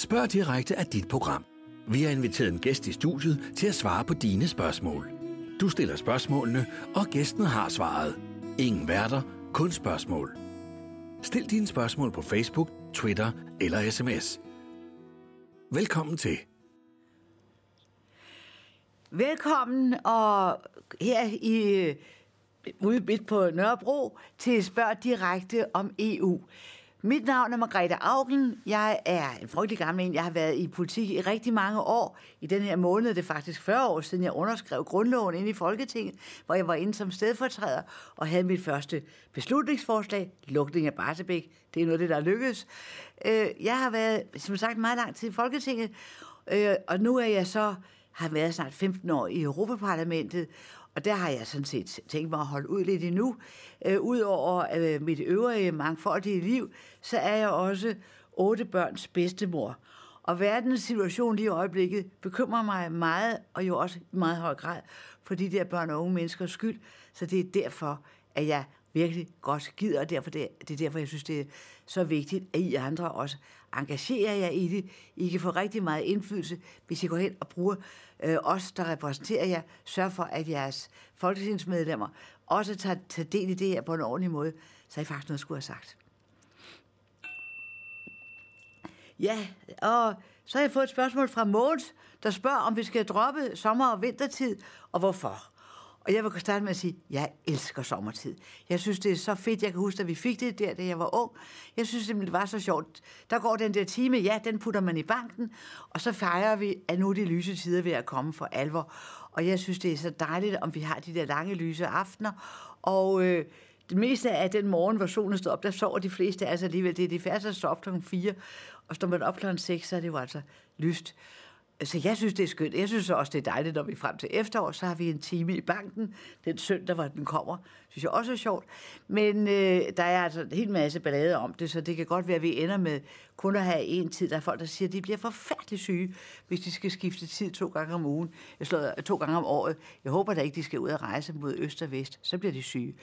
Spørg direkte af dit program. Vi har inviteret en gæst i studiet til at svare på dine spørgsmål. Du stiller spørgsmålene, og gæsten har svaret. Ingen værter, kun spørgsmål. Stil dine spørgsmål på Facebook, Twitter eller sms. Velkommen til. Velkommen og her i øh, ude midt på Nørrebro til Spørg direkte om EU. Mit navn er Margrethe Augen. Jeg er en frygtelig gammel en. Jeg har været i politik i rigtig mange år. I den her måned, det er faktisk 40 år siden, jeg underskrev grundloven ind i Folketinget, hvor jeg var inde som stedfortræder og havde mit første beslutningsforslag, lukning af Barsebæk. Det er noget af det, der er lykkedes. Øh, jeg har været, som sagt, meget lang tid i Folketinget, øh, og nu er jeg så har været snart 15 år i Europaparlamentet, og der har jeg sådan set tænkt mig at holde ud lidt endnu. Øh, Udover øh, mit øvrige mangfoldige liv, så er jeg også otte børns bedstemor. Og verdens situation lige i øjeblikket bekymrer mig meget, og jo også i meget høj grad, for de der børn og unge menneskers skyld. Så det er derfor, at jeg virkelig godt gider, og derfor det, det er derfor, jeg synes, det er så vigtigt, at I andre også engagerer jer i det. I kan få rigtig meget indflydelse, hvis I går hen og bruger øh, os, der repræsenterer jer, sørg for, at jeres folketingsmedlemmer også tager, tager del i det her på en ordentlig måde, så I faktisk noget, skulle have sagt. Ja, og så har jeg fået et spørgsmål fra Måns, der spørger, om vi skal droppe sommer- og vintertid, og hvorfor. Og jeg vil starte med at sige, at jeg elsker sommertid. Jeg synes, det er så fedt. Jeg kan huske, at vi fik det der, da jeg var ung. Jeg synes simpelthen, det var så sjovt. Der går den der time, ja, den putter man i banken, og så fejrer vi, at nu er de lyse tider ved at komme for alvor. Og jeg synes, det er så dejligt, om vi har de der lange lyse aftener. Og øh, det meste af den morgen, hvor solen står op, der sover de fleste altså alligevel. Det er de færreste, der står op kl. 4, og står man op kl. 6, så er det jo altså lyst. Så jeg synes, det er skønt. Jeg synes også, det er dejligt, når vi er frem til efterår, så har vi en time i banken. Den søndag, hvor den kommer, synes jeg også er sjovt. Men øh, der er altså en hel masse ballade om det, så det kan godt være, at vi ender med kun at have en tid. Der er folk, der siger, at de bliver forfærdeligt syge, hvis de skal skifte tid to gange om ugen. Jeg slår øh, to gange om året. Jeg håber da ikke, de skal ud og rejse mod øst og vest. Så bliver de syge.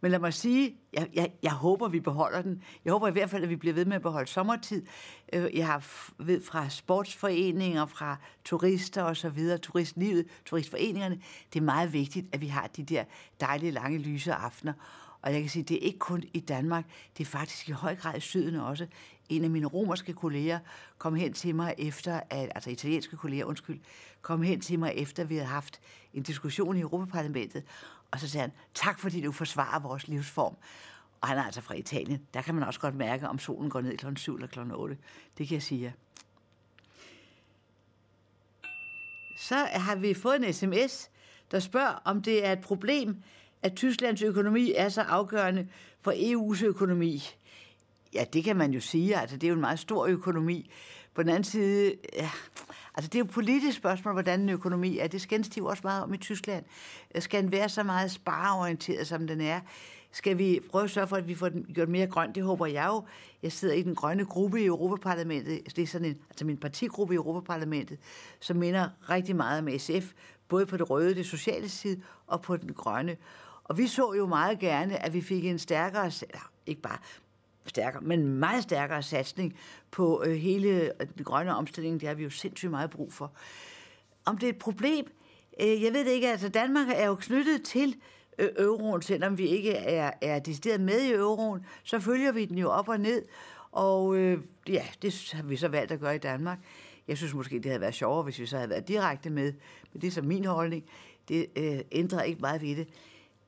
Men lad mig sige, jeg, jeg, jeg håber, vi beholder den. Jeg håber i hvert fald, at vi bliver ved med at beholde sommertid. Øh, jeg har ved fra sportsforeninger, fra turister og så videre, turistlivet, turistforeningerne. Det er meget vigtigt, at vi har de der dejlige, lange, lyse aftener. Og jeg kan sige, det er ikke kun i Danmark, det er faktisk i høj grad i syden også. En af mine romerske kolleger kom hen til mig efter, at, altså italienske kolleger, undskyld, kom hen til mig efter, at vi havde haft en diskussion i Europaparlamentet, og så sagde han, tak fordi du forsvarer vores livsform. Og han er altså fra Italien. Der kan man også godt mærke, om solen går ned kl. 7 eller kl. 8. Det kan jeg sige jer. Så har vi fået en sms, der spørger, om det er et problem, at Tysklands økonomi er så afgørende for EU's økonomi. Ja, det kan man jo sige. Altså, det er jo en meget stor økonomi. På den anden side, ja, altså, det er jo et politisk spørgsmål, hvordan en økonomi er. Det skændes de jo også meget om i Tyskland. Øh, skal den være så meget spareorienteret, som den er? Skal vi prøve at sørge for, at vi får den gjort mere grøn? Det håber jeg jo. Jeg sidder i den grønne gruppe i Europaparlamentet. Det er sådan en, altså min partigruppe i Europaparlamentet, som minder rigtig meget om SF, både på det røde, det sociale side, og på den grønne. Og vi så jo meget gerne, at vi fik en stærkere, eller ikke bare stærkere, men meget stærkere satsning på øh, hele øh, den grønne omstilling. Det har vi jo sindssygt meget brug for. Om det er et problem, øh, jeg ved det ikke. Altså Danmark er jo knyttet til euroen, selvom vi ikke er, er decideret med i euroen, så følger vi den jo op og ned. Og øh, ja, det har vi så valgt at gøre i Danmark. Jeg synes måske, det havde været sjovere, hvis vi så havde været direkte med. Men det er så min holdning. Det øh, ændrer ikke meget ved det.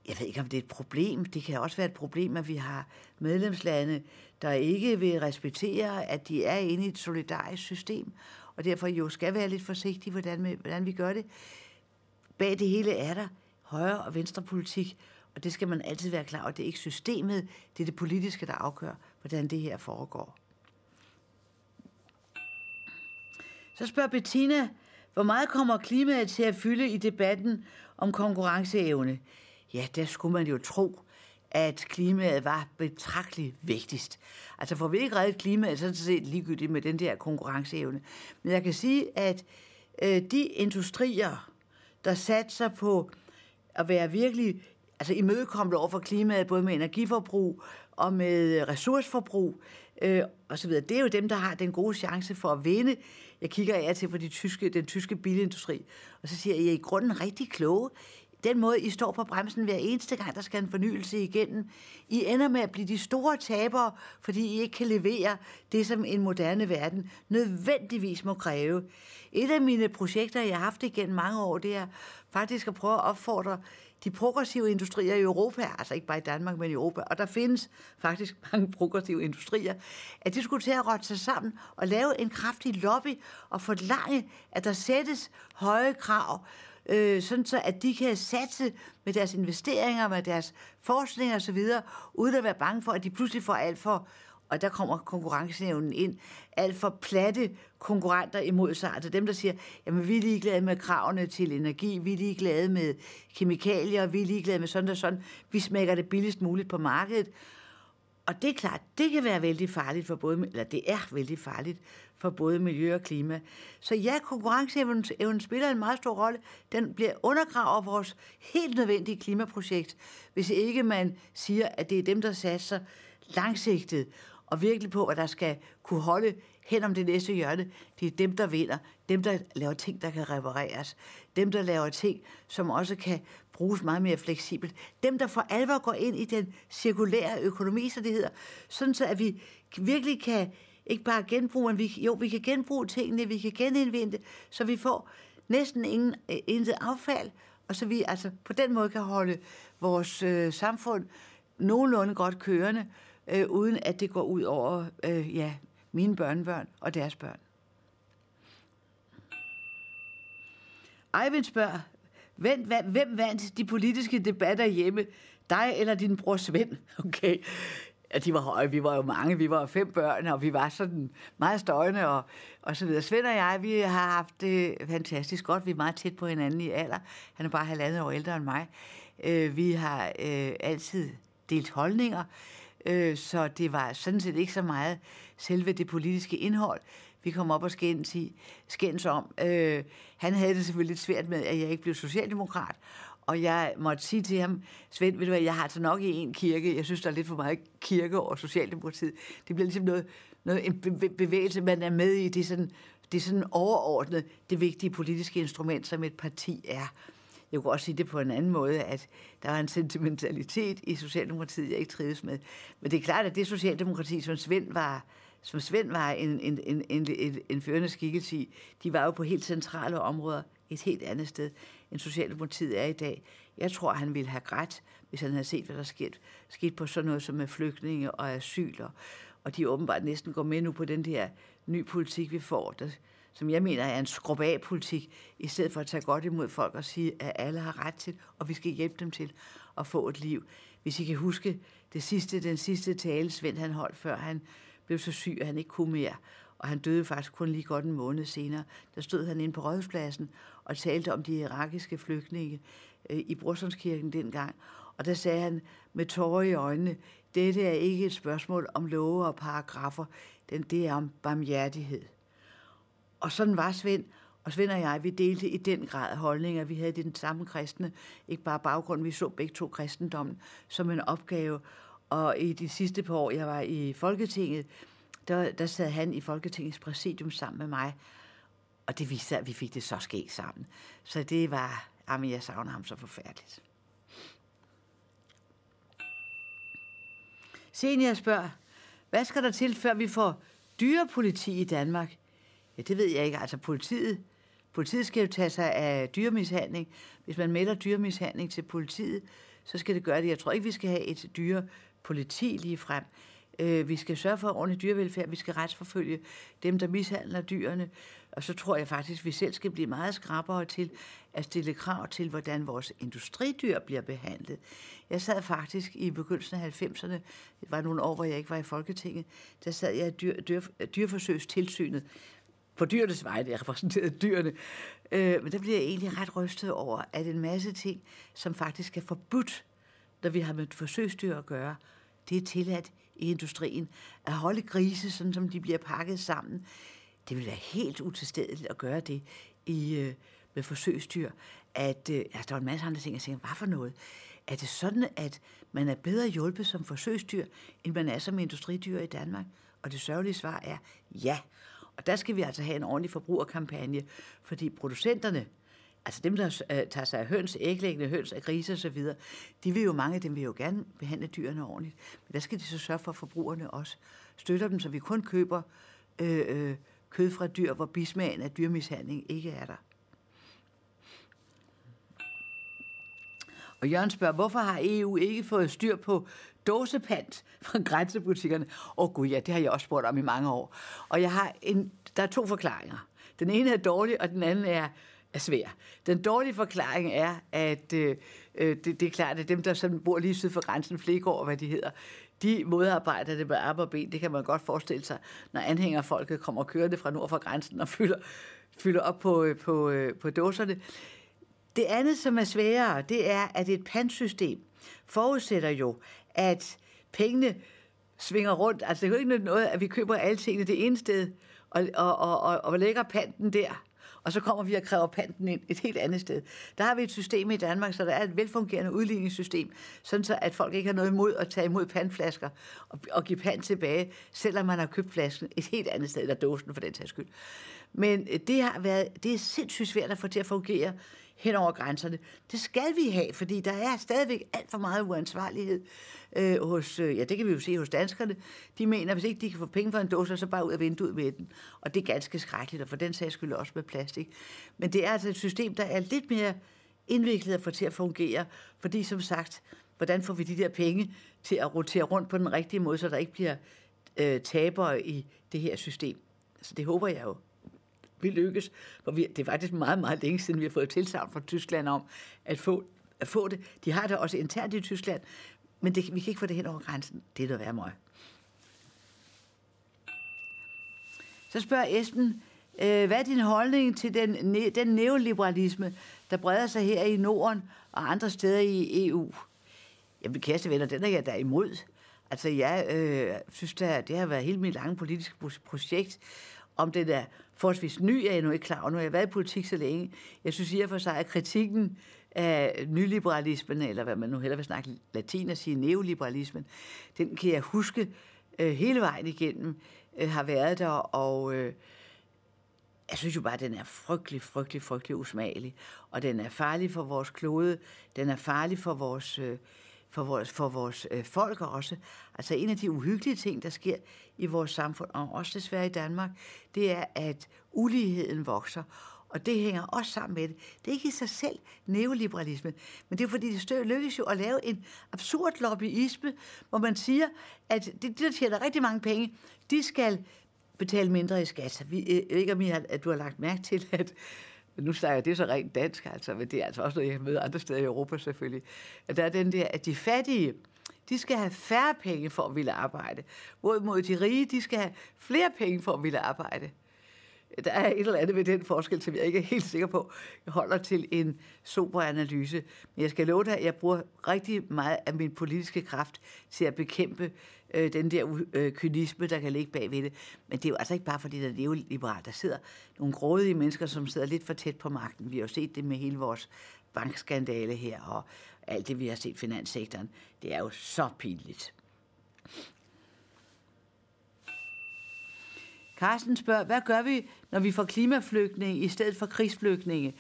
Jeg ved ikke, om det er et problem. Det kan også være et problem, at vi har medlemslande, der ikke vil respektere, at de er inde i et solidarisk system, og derfor jo skal være lidt forsigtige, hvordan vi, hvordan vi gør det. Bag det hele er der højre- og venstre politik, og det skal man altid være klar over. Det er ikke systemet, det er det politiske, der afgør, hvordan det her foregår. Så spørger Bettina, hvor meget kommer klimaet til at fylde i debatten om konkurrenceevne? Ja, der skulle man jo tro, at klimaet var betragteligt vigtigst. Altså får vi ikke reddet klimaet, så er det set ligegyldigt med den der konkurrenceevne. Men jeg kan sige, at øh, de industrier, der satser på at være virkelig altså imødekommende over for klimaet, både med energiforbrug og med ressourceforbrug, øh, og så videre. Det er jo dem, der har den gode chance for at vinde. Jeg kigger af til på de tyske, den tyske bilindustri, og så siger jeg, at I er i grunden rigtig kloge den måde, I står på bremsen hver eneste gang, der skal en fornyelse igennem. I ender med at blive de store tabere, fordi I ikke kan levere det, som en moderne verden nødvendigvis må kræve. Et af mine projekter, jeg har haft igennem mange år, det er faktisk at prøve at opfordre de progressive industrier i Europa, altså ikke bare i Danmark, men i Europa, og der findes faktisk mange progressive industrier, at de skulle til at rotte sig sammen og lave en kraftig lobby og forlange, at der sættes høje krav øh, sådan så at de kan satse med deres investeringer, med deres forskning osv., uden at være bange for, at de pludselig får alt for, og der kommer konkurrencenævnen ind, alt for platte konkurrenter imod sig. Altså dem, der siger, jamen vi er ligeglade med kravene til energi, vi er ligeglade med kemikalier, vi er ligeglade med sådan og sådan, vi smækker det billigst muligt på markedet. Og det er klart, det kan være vældig farligt for både, eller det er vældig farligt for både miljø og klima. Så ja, konkurrenceevnen spiller en meget stor rolle. Den bliver undergraver vores helt nødvendige klimaprojekt, hvis ikke man siger, at det er dem, der satser langsigtet og virkelig på, at der skal kunne holde hen om det næste hjørne. Det er dem, der vinder. Dem, der laver ting, der kan repareres. Dem, der laver ting, som også kan bruges meget mere fleksibelt. Dem, der for alvor går ind i den cirkulære økonomi, så det hedder, sådan så at vi virkelig kan ikke bare genbruge, men vi, jo, vi kan genbruge tingene, vi kan genindvinde, så vi får næsten ingen, øh, intet affald, og så vi altså på den måde kan holde vores øh, samfund nogenlunde godt kørende, øh, uden at det går ud over øh, ja, mine børnebørn og deres børn. Eivind spørger, hvem, hvem vandt de politiske debatter hjemme? Dig eller din bror Svend? Okay, Ja, de var høje. Vi var jo mange. Vi var fem børn, og vi var sådan meget støjende og, og så videre. Svend og jeg, vi har haft det fantastisk godt. Vi er meget tæt på hinanden i alder. Han er bare halvandet år ældre end mig. Øh, vi har øh, altid delt holdninger, øh, så det var sådan set ikke så meget selve det politiske indhold. Vi kom op og skændes, i, skændes om. Øh, han havde det selvfølgelig lidt svært med, at jeg ikke blev socialdemokrat, og jeg måtte sige til ham, Svend, ved du hvad, jeg har altså nok i en kirke. Jeg synes, der er lidt for meget kirke og Socialdemokratiet. Det bliver ligesom noget, noget en bevægelse, man er med i. Det er sådan, det er sådan overordnet det vigtige politiske instrument, som et parti er. Jeg kunne også sige det på en anden måde, at der var en sentimentalitet i Socialdemokratiet, jeg ikke trives med. Men det er klart, at det Socialdemokrati, som Svend var, som Svend var en, en, en, en, en, en førende skikkelse i, de var jo på helt centrale områder et helt andet sted, end Socialdemokratiet er i dag. Jeg tror, han ville have ret, hvis han havde set, hvad der skete, skete på sådan noget som med flygtninge og asyler. Og de åbenbart næsten går med nu på den der ny politik, vi får, der, som jeg mener er en skrub af politik, i stedet for at tage godt imod folk og sige, at alle har ret til, og vi skal hjælpe dem til at få et liv. Hvis I kan huske det sidste, den sidste tale, Svend han holdt, før han blev så syg, at han ikke kunne mere, og han døde faktisk kun lige godt en måned senere. Der stod han inde på Rådhuspladsen og talte om de irakiske flygtninge øh, i Brorsundskirken dengang. Og der sagde han med tårer i øjnene, dette er ikke et spørgsmål om love og paragrafer, den, det er om barmhjertighed. Og sådan var Svend, og Svend og jeg, vi delte i den grad holdninger. Vi havde den samme kristne, ikke bare baggrund, vi så begge to kristendommen som en opgave. Og i de sidste par år, jeg var i Folketinget, der, der sad han i Folketingets præsidium sammen med mig, og det viste sig, at vi fik det så skægt sammen. Så det var, jamen jeg savner ham så forfærdeligt. Senior spørger, hvad skal der til, før vi får dyrepoliti i Danmark? Ja, det ved jeg ikke. Altså politiet, politiet skal jo tage sig af dyremishandling. Hvis man melder dyremishandling til politiet, så skal det gøre det. Jeg tror ikke, vi skal have et dyre politi lige frem. Øh, vi skal sørge for ordentlig dyrevelfærd. Vi skal retsforfølge dem, der mishandler dyrene. Og så tror jeg faktisk, at vi selv skal blive meget skrappere til at stille krav til, hvordan vores industridyr bliver behandlet. Jeg sad faktisk i begyndelsen af 90'erne, det var nogle år, hvor jeg ikke var i Folketinget, der sad jeg i dyr, dyr, dyrforsøgstilsynet på dyrenes vej, jeg repræsenterede dyrene. Øh, men der bliver jeg egentlig ret rystet over, at en masse ting, som faktisk er forbudt, når vi har med forsøgsdyr at gøre, det er tilladt i industrien. At holde grise, sådan som de bliver pakket sammen, det vil være helt utilstedeligt at gøre det i, øh, med forsøgsdyr. At, øh, altså, der er en masse andre ting, jeg tænker, hvad for noget? Er det sådan, at man er bedre hjulpet som forsøgsdyr, end man er som industridyr i Danmark? Og det sørgelige svar er ja. Og der skal vi altså have en ordentlig forbrugerkampagne, fordi producenterne, altså dem, der øh, tager sig af høns, æglæggende høns, af grise osv., de vil jo, mange af dem vil jo gerne behandle dyrene ordentligt. Men der skal de så sørge for, at forbrugerne også støtter dem, så vi kun køber øh, øh, kød fra dyr, hvor bismagen af dyrmishandling ikke er der. Og Jørgen spørger, hvorfor har EU ikke fået styr på dåsepant fra grænsebutikkerne? Åh oh, gud ja, det har jeg også spurgt om i mange år. Og jeg har en, der er to forklaringer. Den ene er dårlig, og den anden er, er svær. Den dårlige forklaring er, at øh, øh, det, det er klart, at dem, der sådan bor lige syd for grænsen, Flegård, hvad de hedder, de modarbejder det med arm og ben. Det kan man godt forestille sig, når anhængerfolket kommer kørende fra nord for grænsen og fylder, fylder op på, øh, på, på, på dåserne. Det andet, som er sværere, det er, at et pantsystem forudsætter jo, at pengene svinger rundt. Altså, det er jo ikke noget, at vi køber alle tingene det ene sted, og, og, og, og, og lægger panten der, og så kommer vi og kræver panten ind et helt andet sted. Der har vi et system i Danmark, så der er et velfungerende udligningssystem, sådan så at folk ikke har noget imod at tage imod pandflasker og, og give pant tilbage, selvom man har købt flasken et helt andet sted, eller dåsen for den sags skyld. Men øh, det har været, det er sindssygt svært at få til at fungere hen over grænserne. Det skal vi have, fordi der er stadigvæk alt for meget uansvarlighed øh, hos, øh, ja det kan vi jo se hos danskerne. De mener, at hvis ikke de kan få penge for en dåse, så bare ud af vinduet med den. Og det er ganske skrækkeligt, og for den sags skyld også med plastik. Men det er altså et system, der er lidt mere indviklet at få til at fungere, fordi som sagt, hvordan får vi de der penge til at rotere rundt på den rigtige måde, så der ikke bliver øh, tabere i det her system. Så det håber jeg jo vi lykkes. For vi, det er faktisk meget, meget længe siden, vi har fået tilsavn fra Tyskland om at få, at få det. De har det også internt i Tyskland, men det, vi kan ikke få det hen over grænsen. Det er da værre møg. Så spørger Esben, øh, hvad er din holdning til den, den neoliberalisme, der breder sig her i Norden og andre steder i EU? Jamen, kæreste venner, den er jeg da imod. Altså, jeg øh, synes, at det har været hele mit lange politiske projekt, om det er forholdsvis ny, er jeg nu ikke klar over. Nu har jeg været i politik så længe. Jeg synes i og for sig, at kritikken af nyliberalismen, eller hvad man nu heller vil snakke latin og sige neoliberalismen, den kan jeg huske øh, hele vejen igennem, øh, har været der, og øh, jeg synes jo bare, at den er frygtelig, frygtelig, frygtelig usmagelig, og den er farlig for vores klode, den er farlig for vores... Øh, for vores, for vores øh, folk også. Altså en af de uhyggelige ting, der sker i vores samfund, og også desværre i Danmark, det er, at uligheden vokser. Og det hænger også sammen med det. Det er ikke i sig selv neoliberalisme, men det er fordi, det lykkes jo at lave en absurd lobbyisme, hvor man siger, at de, de der tjener rigtig mange penge, de skal betale mindre i skat. Vi, øh, ikke om I har, at du har lagt mærke til, at nu snakker jeg det så rent dansk, altså, men det er altså også noget, jeg møder andre steder i Europa selvfølgelig. At der er den der, at de fattige, de skal have færre penge for at ville arbejde. Hvorimod de rige, de skal have flere penge for at ville arbejde. Der er et eller andet ved den forskel, som jeg ikke er helt sikker på. Jeg holder til en sober analyse. Men jeg skal love dig, at jeg bruger rigtig meget af min politiske kraft til at bekæmpe øh, den der øh, kynisme, der kan ligge bagved det. Men det er jo altså ikke bare fordi, der er neoliberalt. Der sidder nogle grådige mennesker, som sidder lidt for tæt på magten. Vi har jo set det med hele vores bankskandale her, og alt det, vi har set i finanssektoren. Det er jo så pinligt. Carsten spørger, hvad gør vi, når vi får klimaflygtninge i stedet for krigsflygtninge?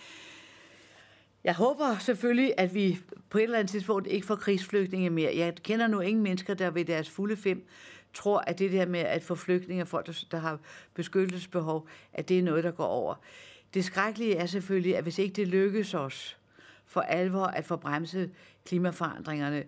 Jeg håber selvfølgelig, at vi på et eller andet tidspunkt ikke får krigsflygtninge mere. Jeg kender nu ingen mennesker, der ved deres fulde fem tror, at det der med at få flygtninge, folk, der har beskyttelsesbehov, at det er noget, der går over. Det skrækkelige er selvfølgelig, at hvis ikke det lykkes os for alvor at få bremset klimaforandringerne,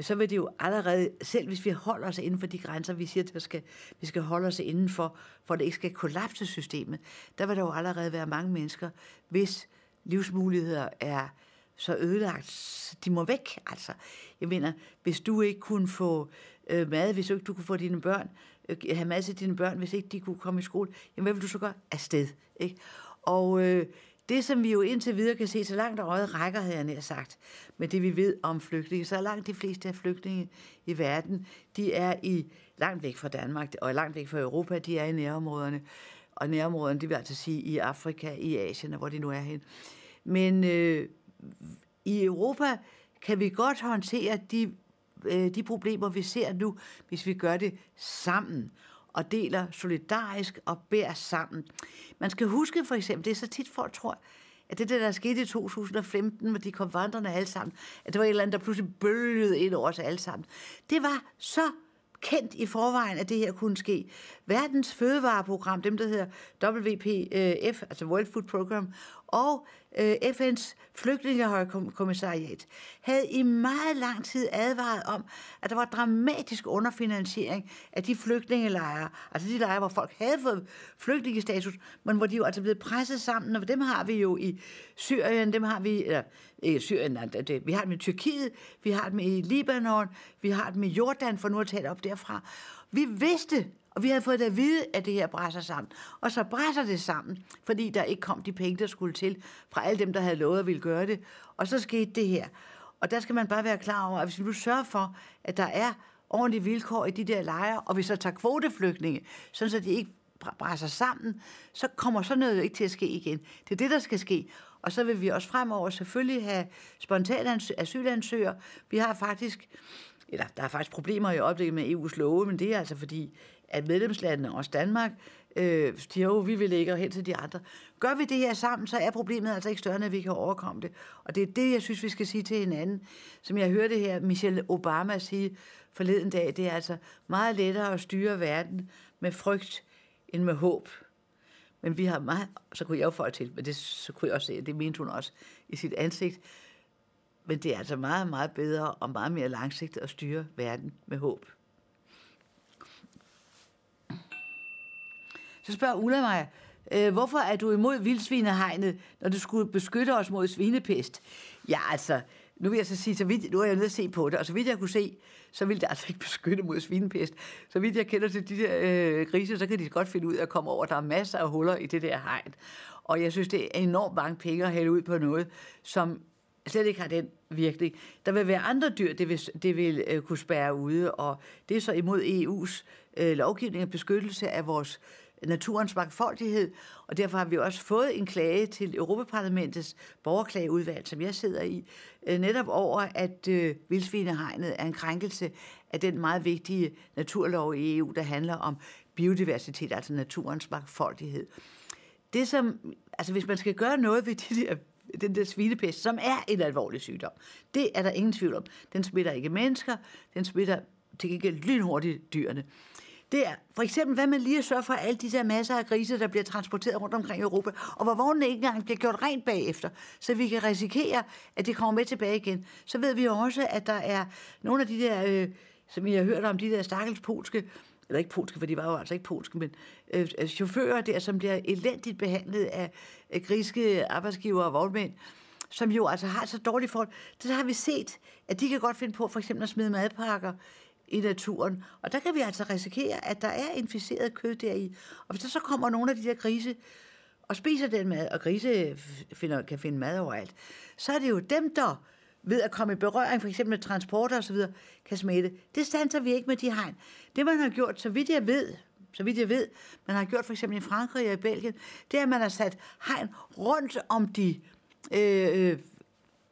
så vil det jo allerede, selv hvis vi holder os inden for de grænser, vi siger, at skal, vi skal holde os indenfor, for at det ikke skal kollapse systemet, der vil der jo allerede være mange mennesker, hvis livsmuligheder er så ødelagt, de må væk. Altså, jeg mener, hvis du ikke kunne få øh, mad, hvis du ikke du kunne få dine børn, øh, have mad til dine børn, hvis ikke de kunne komme i skole, jamen hvad vil du så gøre? Afsted. Ikke? Og øh, det, som vi jo indtil videre kan se, så langt øjet rækker, havde jeg nær sagt, med det, vi ved om flygtninge, så er langt de fleste af flygtninge i verden, de er i langt væk fra Danmark, og langt væk fra Europa, de er i nærområderne. Og nærområderne, det vil altså sige i Afrika, i Asien, og hvor de nu er hen. Men øh, i Europa kan vi godt håndtere de, øh, de problemer, vi ser nu, hvis vi gør det sammen og deler solidarisk og bærer sammen. Man skal huske for eksempel, det er så tit folk tror, at det der, der skete i 2015, hvor de kom vandrende alle sammen, at det var et eller andet, der pludselig bølgede ind over os alle sammen. Det var så kendt i forvejen, at det her kunne ske. Verdens fødevareprogram, dem der hedder WPF, altså World Food Program, og øh, FN's flygtningehøjkommissariat havde i meget lang tid advaret om, at der var dramatisk underfinansiering af de flygtningelejre, altså de lejre, hvor folk havde fået flygtningestatus, men hvor de jo altså blevet presset sammen, og dem har vi jo i Syrien, dem har vi, eller ikke Syrien, nej, det, vi har dem i Tyrkiet, vi har dem i Libanon, vi har dem i Jordan, for nu at tale op derfra. Vi vidste, og vi havde fået at vide, at det her brænder sammen. Og så brænder det sammen, fordi der ikke kom de penge, der skulle til fra alle dem, der havde lovet at ville gøre det. Og så skete det her. Og der skal man bare være klar over, at hvis vi nu sørger for, at der er ordentlige vilkår i de der lejre, og vi så tager kvoteflygtninge, sådan så de ikke brænder sammen, så kommer sådan noget ikke til at ske igen. Det er det, der skal ske. Og så vil vi også fremover selvfølgelig have spontane asylansøgere. Vi har faktisk, eller der er faktisk problemer i øjeblikket med EU's love, men det er altså fordi, at medlemslandene, også Danmark, øh, siger jo, vi vil ikke hen til de andre. Gør vi det her sammen, så er problemet altså ikke større, end at vi kan overkomme det. Og det er det, jeg synes, vi skal sige til hinanden. Som jeg hørte her Michelle Obama sige forleden dag, det er altså meget lettere at styre verden med frygt end med håb. Men vi har meget, så kunne jeg jo få til, men det, så kunne jeg også se, at det mente hun også i sit ansigt. Men det er altså meget, meget bedre og meget mere langsigtet at styre verden med håb. Så spørger Ulla mig, øh, hvorfor er du imod vildsvinehegnet, når du skulle beskytte os mod svinepest? Ja, altså, nu vil jeg så sige, så vidt, nu er jeg nødt at se på det, og så vidt jeg kunne se, så ville det altså ikke beskytte mod svinepest. Så vidt jeg kender til de der øh, grise, så kan de godt finde ud af at komme over. Der er masser af huller i det der hegn. Og jeg synes, det er enormt mange penge at hælde ud på noget, som slet ikke har den virkning. Der vil være andre dyr, det vil, det vil øh, kunne spærre ude, og det er så imod EU's øh, lovgivning og beskyttelse af vores naturens mangfoldighed, og derfor har vi også fået en klage til Europaparlamentets borgerklageudvalg, som jeg sidder i, øh, netop over, at øh, vildsvinehegnet er en krænkelse af den meget vigtige naturlov i EU, der handler om biodiversitet, altså naturens mangfoldighed. Det som, altså hvis man skal gøre noget ved de der den der svinepest, som er en alvorlig sygdom. Det er der ingen tvivl om. Den smitter ikke mennesker, den smitter til gengæld lynhurtigt dyrene det er for eksempel, hvad man lige sørger for alle de der masser af grise, der bliver transporteret rundt omkring i Europa, og hvor vognene ikke engang bliver gjort rent bagefter, så vi kan risikere, at de kommer med tilbage igen. Så ved vi også, at der er nogle af de der, øh, som I har hørt om, de der stakkels polske, eller ikke polske, for de var jo altså ikke polske, men øh, chauffører der, som bliver elendigt behandlet af, af griske arbejdsgiver og vognmænd, som jo altså har så dårlige forhold. Det har vi set, at de kan godt finde på for eksempel at smide madpakker i naturen. Og der kan vi altså risikere, at der er inficeret kød deri. Og hvis der så kommer nogle af de der grise og spiser den mad, og grise finder, kan finde mad overalt, så er det jo dem, der ved at komme i berøring, for eksempel med transporter osv., kan smitte. Det standser vi ikke med de hegn. Det man har gjort, så vidt jeg ved, så vidt jeg ved, man har gjort for eksempel i Frankrig og i Belgien, det er, at man har sat hegn rundt om de øh, øh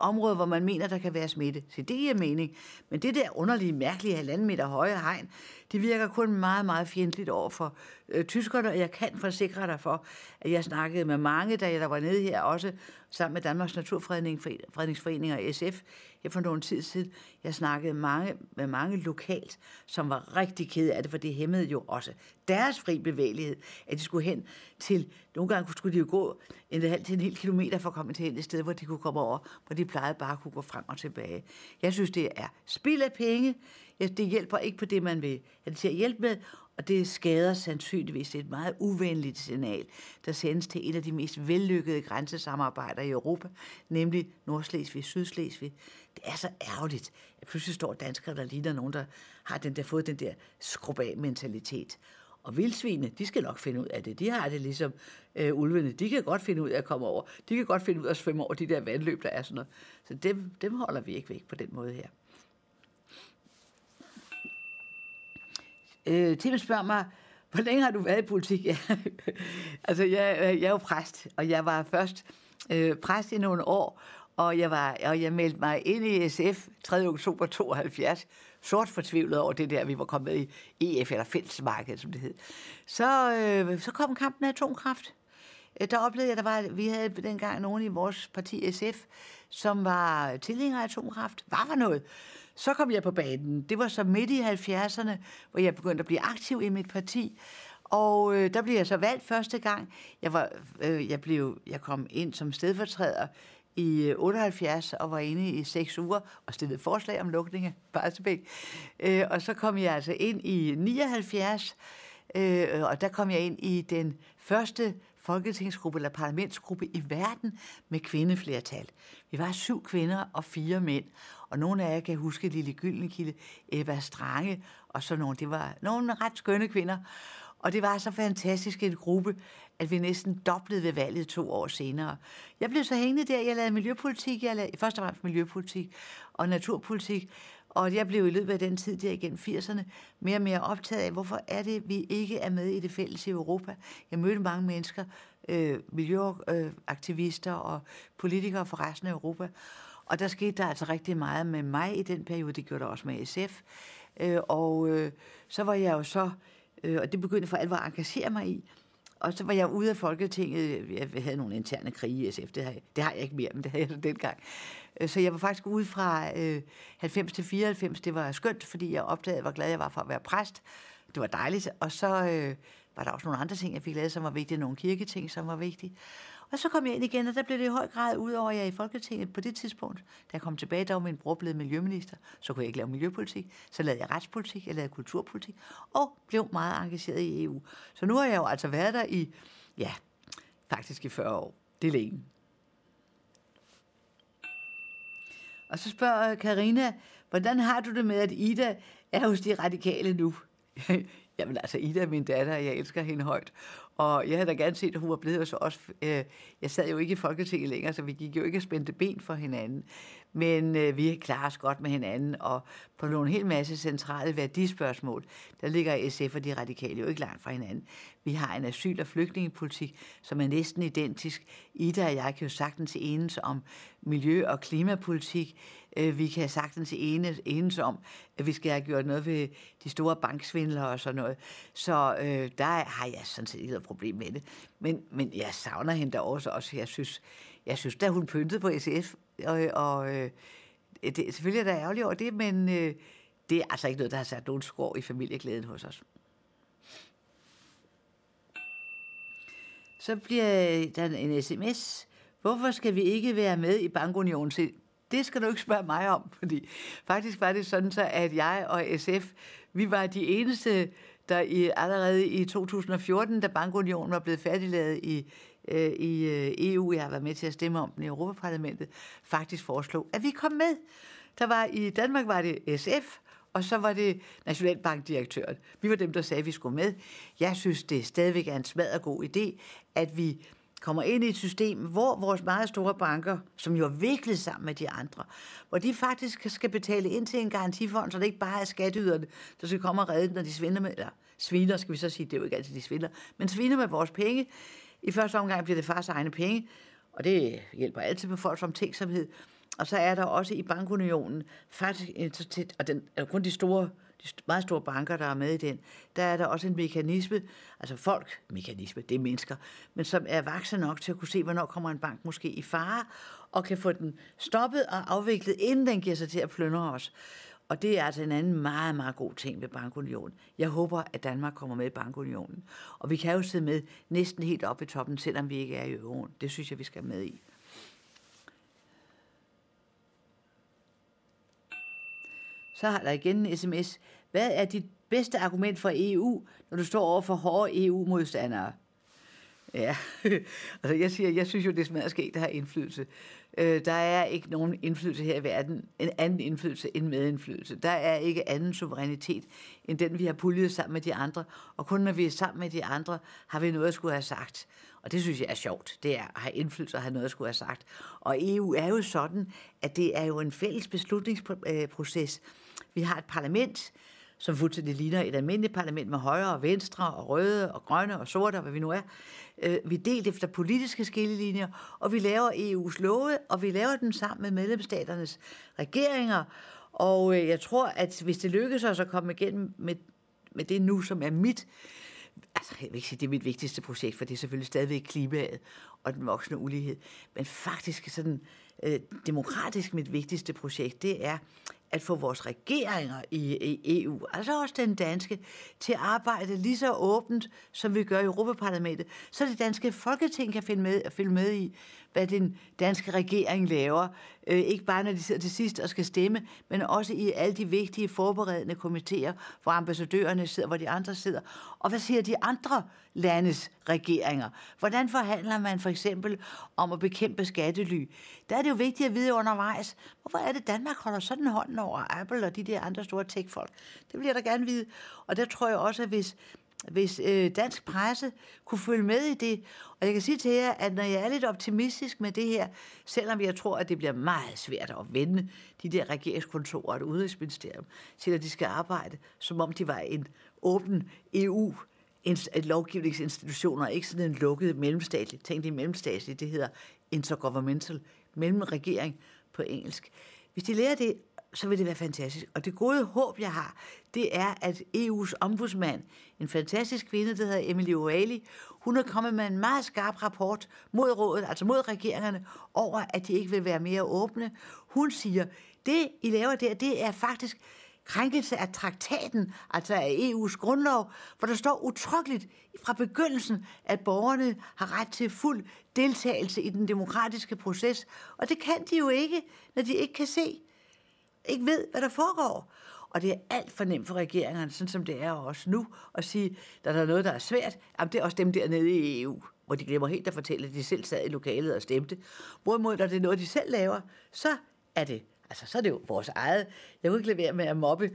område, hvor man mener, der kan være smitte. Så det giver mening. Men det der underlige, mærkelige halvanden meter høje hegn, det virker kun meget, meget fjendtligt over for øh, tyskerne, og jeg kan forsikre dig for, at jeg snakkede med mange, da jeg der var nede her, også sammen med Danmarks Naturfredningsforening og SF, her for nogle tid siden. Jeg snakkede mange, med mange lokalt, som var rigtig kede af det, for det hæmmede jo også deres fri bevægelighed, at de skulle hen til, nogle gange skulle de jo gå en halv til en hel kilometer for at komme til et sted, hvor de kunne komme over, hvor de plejede bare at kunne gå frem og tilbage. Jeg synes, det er spild af penge. Det hjælper ikke på det, man vil have det til at hjælpe med, og det skader sandsynligvis. Et meget uvenligt signal, der sendes til et af de mest vellykkede grænsesamarbejder i Europa, nemlig Nordslesvig, Sydslesvig. Det er så ærgerligt, at pludselig står danskere, der ligner nogen, der har den der, fået den der skrub mentalitet. Og vildsvine, de skal nok finde ud af det. De har det ligesom øh, ulvene. De kan godt finde ud af at komme over. De kan godt finde ud af at svømme over de der vandløb, der er sådan noget. Så dem, dem holder vi ikke væk på den måde her. Øh, Tim spørger mig, hvor længe har du været i politik? Ja. altså, jeg, øh, jeg er jo præst, og jeg var først øh, præst i nogle år, og jeg, var, og jeg meldte mig ind i SF 3. oktober 72, sort fortvivlet over det der, vi var kommet i EF, eller fællesmarkedet, som det hed. Så, øh, så kom kampen af atomkraft. Øh, der oplevede jeg, at der var, vi havde dengang nogen i vores parti SF, som var tilhængere af atomkraft. Hvad var noget? Så kom jeg på banen. Det var så midt i 70'erne, hvor jeg begyndte at blive aktiv i mit parti. Og øh, der blev jeg så valgt første gang. Jeg, var, øh, jeg, blev, jeg kom ind som stedfortræder i øh, 78 og var inde i seks uger og stillede forslag om lukning af Barsebæk. Øh, og så kom jeg altså ind i 79, øh, og der kom jeg ind i den første folketingsgruppe eller parlamentsgruppe i verden med kvindeflertal. Vi var syv kvinder og fire mænd, og nogle af jer kan huske Lille Gyldenkilde, Eva Strange og så nogle. Det var nogle ret skønne kvinder, og det var så fantastisk en gruppe, at vi næsten doblede ved valget to år senere. Jeg blev så hængende der, jeg lavede miljøpolitik, jeg lavede først og fremmest miljøpolitik og naturpolitik, og jeg blev i løbet af den tid der igen 80'erne mere og mere optaget af, hvorfor er det, vi ikke er med i det fælles i Europa. Jeg mødte mange mennesker, øh, miljøaktivister øh, og politikere fra resten af Europa, og der skete der altså rigtig meget med mig i den periode, det gjorde der også med SF. Øh, og øh, så var jeg jo så, øh, og det begyndte for alvor at engagere mig i, og så var jeg ude af Folketinget. Jeg havde nogle interne krige i SF. Det har, jeg, det har jeg ikke mere, men det havde jeg så dengang. Øh, så jeg var faktisk ude fra øh, 90 til 94. Det var skønt, fordi jeg opdagede, hvor glad jeg var for at være præst. Det var dejligt. Og så øh, var der også nogle andre ting, jeg fik lavet, som var vigtige. Nogle kirketing, som var vigtige. Og så kom jeg ind igen, og der blev det i høj grad ud over, at jeg i Folketinget på det tidspunkt, da jeg kom tilbage, der var min bror blevet miljøminister, så kunne jeg ikke lave miljøpolitik. Så lavede jeg retspolitik, jeg lavede kulturpolitik, og blev meget engageret i EU. Så nu har jeg jo altså været der i, ja, faktisk i 40 år. Det er længe. Og så spørger Karina, hvordan har du det med, at Ida er hos de radikale nu? Jamen altså, Ida er min datter, og jeg elsker hende højt. Og jeg havde da gerne set, at hun var blevet så også. Øh, jeg sad jo ikke i Folketinget længere, så vi gik jo ikke og spændte ben for hinanden. Men øh, vi klarer os godt med hinanden, og på nogle helt masse centrale værdispørgsmål, der ligger SF og de radikale jo ikke langt fra hinanden. Vi har en asyl- og flygtningepolitik, som er næsten identisk. Ida og jeg kan jo sagtens enes om miljø- og klimapolitik. Øh, vi kan sagtens enes, enes om, at vi skal have gjort noget ved de store banksvindlere og sådan noget. Så øh, der har jeg sådan set ikke problem med det. Men, men jeg savner hende da også. også. Jeg synes, jeg synes da hun pyntede på SF, og, og øh, det, selvfølgelig er der ærgerlig over det, men øh, det er altså ikke noget, der har sat nogen skår i familieglæden hos os. Så bliver der en sms. Hvorfor skal vi ikke være med i bankunionen? Det skal du ikke spørge mig om, fordi faktisk var det sådan så, at jeg og SF, vi var de eneste, der i, allerede i 2014, da bankunionen var blevet færdiglavet i, øh, i øh, EU, jeg har været med til at stemme om den i Europaparlamentet, faktisk foreslog, at vi kom med. Der var i Danmark var det SF, og så var det Nationalbankdirektøren. Vi var dem, der sagde, at vi skulle med. Jeg synes, det stadigvæk er en smadret god idé, at vi kommer ind i et system, hvor vores meget store banker, som jo er viklet sammen med de andre, hvor de faktisk skal betale ind til en garantifond, så det ikke bare er skatteyderne, der skal komme og redde når de svindler med, eller sviner, skal vi så sige, det er jo ikke altid, de svindler, men sviner med vores penge. I første omgang bliver det fars egne penge, og det hjælper altid med folks omtænksomhed. Og så er der også i bankunionen faktisk, og den er kun de store de meget store banker, der er med i den, der er der også en mekanisme, altså folk, mekanisme, det er mennesker, men som er vokset nok til at kunne se, hvornår kommer en bank måske i fare, og kan få den stoppet og afviklet, inden den giver sig til at plyndre os. Og det er altså en anden meget, meget god ting ved bankunionen. Jeg håber, at Danmark kommer med i bankunionen. Og vi kan jo sidde med næsten helt op i toppen, selvom vi ikke er i euroen. Det synes jeg, vi skal med i. Så har der igen en sms. Hvad er dit bedste argument for EU, når du står over for hårde EU-modstandere? Ja, altså jeg siger, jeg synes jo, det er smadret sket, der har indflydelse. Øh, der er ikke nogen indflydelse her i verden, en anden indflydelse end medindflydelse. Der er ikke anden suverænitet end den, vi har puljet sammen med de andre. Og kun når vi er sammen med de andre, har vi noget at skulle have sagt. Og det synes jeg er sjovt. Det er at have indflydelse og have noget at skulle have sagt. Og EU er jo sådan, at det er jo en fælles beslutningsproces. Øh, vi har et parlament, som fuldstændig ligner et almindeligt parlament med højre og venstre og røde og grønne og sorte og hvad vi nu er. Øh, vi er delt efter politiske skillelinjer, og vi laver EU's love, og vi laver dem sammen med medlemsstaternes regeringer, Og øh, jeg tror, at hvis det lykkes os at komme igennem med, med det nu, som er mit, altså jeg vil ikke sige, det er mit vigtigste projekt, for det er selvfølgelig stadigvæk klimaet og den voksende ulighed, men faktisk sådan øh, demokratisk mit vigtigste projekt, det er at få vores regeringer i, i EU, altså også den danske, til at arbejde lige så åbent, som vi gør i Europaparlamentet, så det danske folketing kan finde med, følge med i, hvad den danske regering laver. Øh, ikke bare når de sidder til sidst og skal stemme, men også i alle de vigtige forberedende komiteer, hvor ambassadørerne sidder, hvor de andre sidder. Og hvad siger de andre landes regeringer? Hvordan forhandler man for eksempel om at bekæmpe skattely? Der er det jo vigtigt at vide undervejs, hvorfor er det Danmark holder sådan hånden over Apple og de der andre store tech-folk? Det vil jeg da gerne vide. Og der tror jeg også, at hvis hvis øh, dansk presse kunne følge med i det. Og jeg kan sige til jer, at når jeg er lidt optimistisk med det her, selvom jeg tror, at det bliver meget svært at vende de der regeringskontorer og et udenrigsministerium til, at de skal arbejde, som om de var en åben EU et lovgivningsinstitutioner, ikke sådan en lukket mellemstatlig. Tænk det mellemstatligt, det hedder intergovernmental, mellemregering på engelsk. Hvis de lærer det, så vil det være fantastisk. Og det gode håb, jeg har, det er, at EU's ombudsmand, en fantastisk kvinde, der hedder Emily O'Reilly, hun er kommet med en meget skarp rapport mod rådet, altså mod regeringerne, over, at de ikke vil være mere åbne. Hun siger, det I laver der, det er faktisk krænkelse af traktaten, altså af EU's grundlov, hvor der står utryggeligt fra begyndelsen, at borgerne har ret til fuld deltagelse i den demokratiske proces. Og det kan de jo ikke, når de ikke kan se, ikke ved, hvad der foregår. Og det er alt for nemt for regeringerne, sådan som det er også nu, at sige, at der er noget, der er svært. Jamen, det er også dem dernede i EU, hvor de glemmer helt at fortælle, at de selv sad i lokalet og stemte. Hvorimod, når det er noget, de selv laver, så er det Altså, så er det jo vores eget. Jeg kunne ikke lade være med at mobbe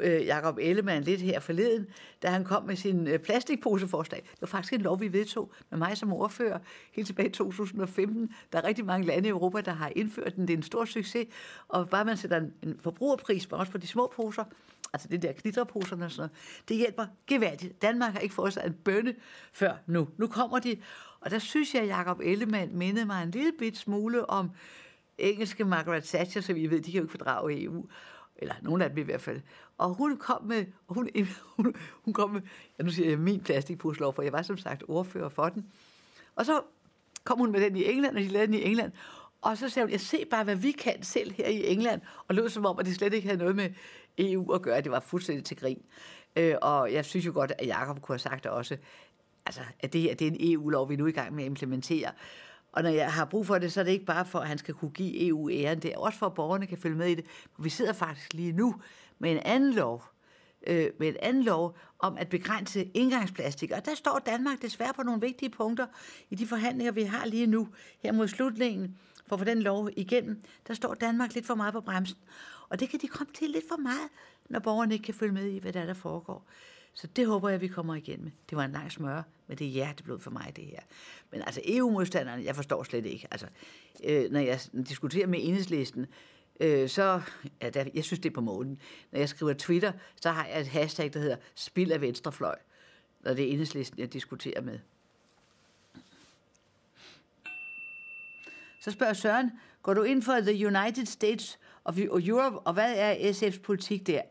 øh, Jacob Ellemann lidt her forleden, da han kom med sin øh, plastikposeforslag. Det var faktisk en lov, vi vedtog med mig som ordfører helt tilbage i 2015. Der er rigtig mange lande i Europa, der har indført den. Det er en stor succes. Og bare man sætter en, en forbrugerpris på også på de små poser, altså det der knitreposerne og sådan noget, det hjælper gevaldigt. Danmark har ikke fået sig en bønne før nu. Nu kommer de, og der synes jeg, at Jacob Ellemann mindede mig en lille bit smule om engelske Margaret Thatcher, så vi ved, de kan jo ikke fordrage EU. Eller nogen af dem i hvert fald. Og hun kom med, hun, hun, hun kom med, ja, nu siger jeg min plastikpuslov, for jeg var som sagt ordfører for den. Og så kom hun med den i England, og de lavede den i England. Og så sagde hun, jeg ser bare, hvad vi kan selv her i England. Og lød som om, at det slet ikke havde noget med EU at gøre. Det var fuldstændig til grin. Øh, og jeg synes jo godt, at Jacob kunne have sagt det også, altså, at det her det er en EU-lov, vi er nu i gang med at implementere. Og når jeg har brug for det, så er det ikke bare for, at han skal kunne give EU æren. Det er også for, at borgerne kan følge med i det. For vi sidder faktisk lige nu med en anden lov, øh, med en anden lov om at begrænse indgangsplastik. Og der står Danmark desværre på nogle vigtige punkter i de forhandlinger, vi har lige nu, her mod slutningen, for at få den lov igennem. Der står Danmark lidt for meget på bremsen. Og det kan de komme til lidt for meget, når borgerne ikke kan følge med i, hvad der, er, der foregår. Så det håber jeg, vi kommer igen med. Det var en lang smør, men det er hjerteblod for mig, det her. Men altså EU-modstanderne, jeg forstår slet ikke. Altså, øh, når jeg diskuterer med enhedslisten, øh, så, ja, der, jeg synes det er på måden. Når jeg skriver Twitter, så har jeg et hashtag, der hedder Spil af venstrefløj, når det er enhedslisten, jeg diskuterer med. Så spørger Søren, går du ind for The United States of Europe, og hvad er SF's politik der?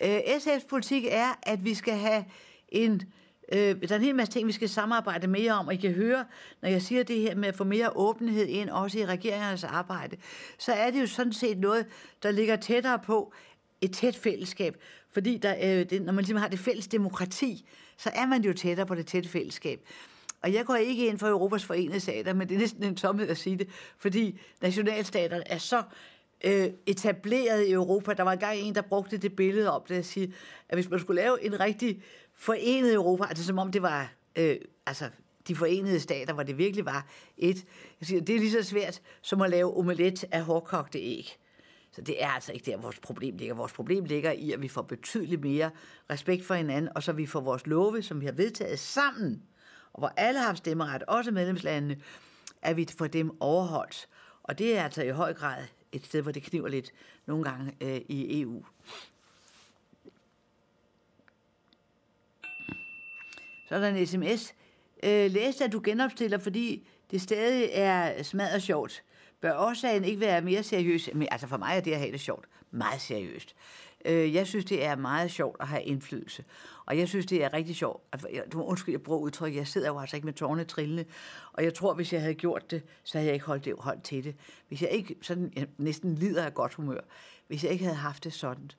Øh, SF's politik er, at vi skal have en... Øh, der er en hel masse ting, vi skal samarbejde mere om, og I kan høre, når jeg siger det her med at få mere åbenhed ind, også i regeringernes arbejde, så er det jo sådan set noget, der ligger tættere på et tæt fællesskab. Fordi der, øh, det, når man ligesom har det fælles demokrati, så er man jo tættere på det tætte fællesskab. Og jeg går ikke ind for Europas forenede stater, men det er næsten en tomhed at sige det, fordi nationalstaterne er så øh, etableret i Europa. Der var engang en, der brugte det billede op det at sige, at hvis man skulle lave en rigtig forenet Europa, altså som om det var øh, altså de forenede stater, hvor det virkelig var et, jeg siger, det er lige så svært som at lave omelet af hårdkogte æg. Så det er altså ikke der, vores problem ligger. Vores problem ligger i, at vi får betydeligt mere respekt for hinanden, og så vi får vores love, som vi har vedtaget sammen, og hvor alle har stemmeret, også medlemslandene, at vi får dem overholdt. Og det er altså i høj grad et sted, hvor det kniver lidt nogle gange øh, i EU. Så er der en sms. Øh, læs at du genopstiller, fordi det stadig er smadret sjovt. Bør årsagen ikke være mere seriøs? Men, altså for mig er det at have det sjovt meget seriøst. Øh, jeg synes, det er meget sjovt at have indflydelse. Og jeg synes, det er rigtig sjovt. Altså, du må undskylde, jeg bruger udtryk. Jeg sidder jo altså ikke med tårne trillende. Og jeg tror, hvis jeg havde gjort det, så havde jeg ikke holdt, det, holdt til det. Hvis jeg ikke sådan, jeg næsten lider af godt humør. Hvis jeg ikke havde haft det sådan,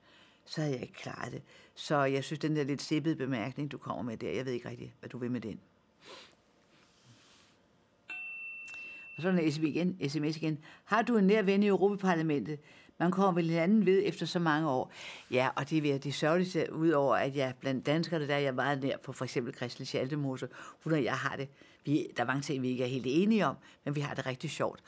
så havde jeg ikke klaret det. Så jeg synes, den der lidt sippede bemærkning, du kommer med der, jeg ved ikke rigtig, hvad du vil med den. Og så er der en sms igen. Har du en nær ven i Europaparlamentet? Man kommer vel hinanden ved efter så mange år. Ja, og det er det sørgeligste, udover at jeg blandt danskerne, der er jeg meget nær på for eksempel Christel Schaldemose. Hun og jeg har det. Vi, der er mange ting, vi ikke er helt enige om, men vi har det rigtig sjovt.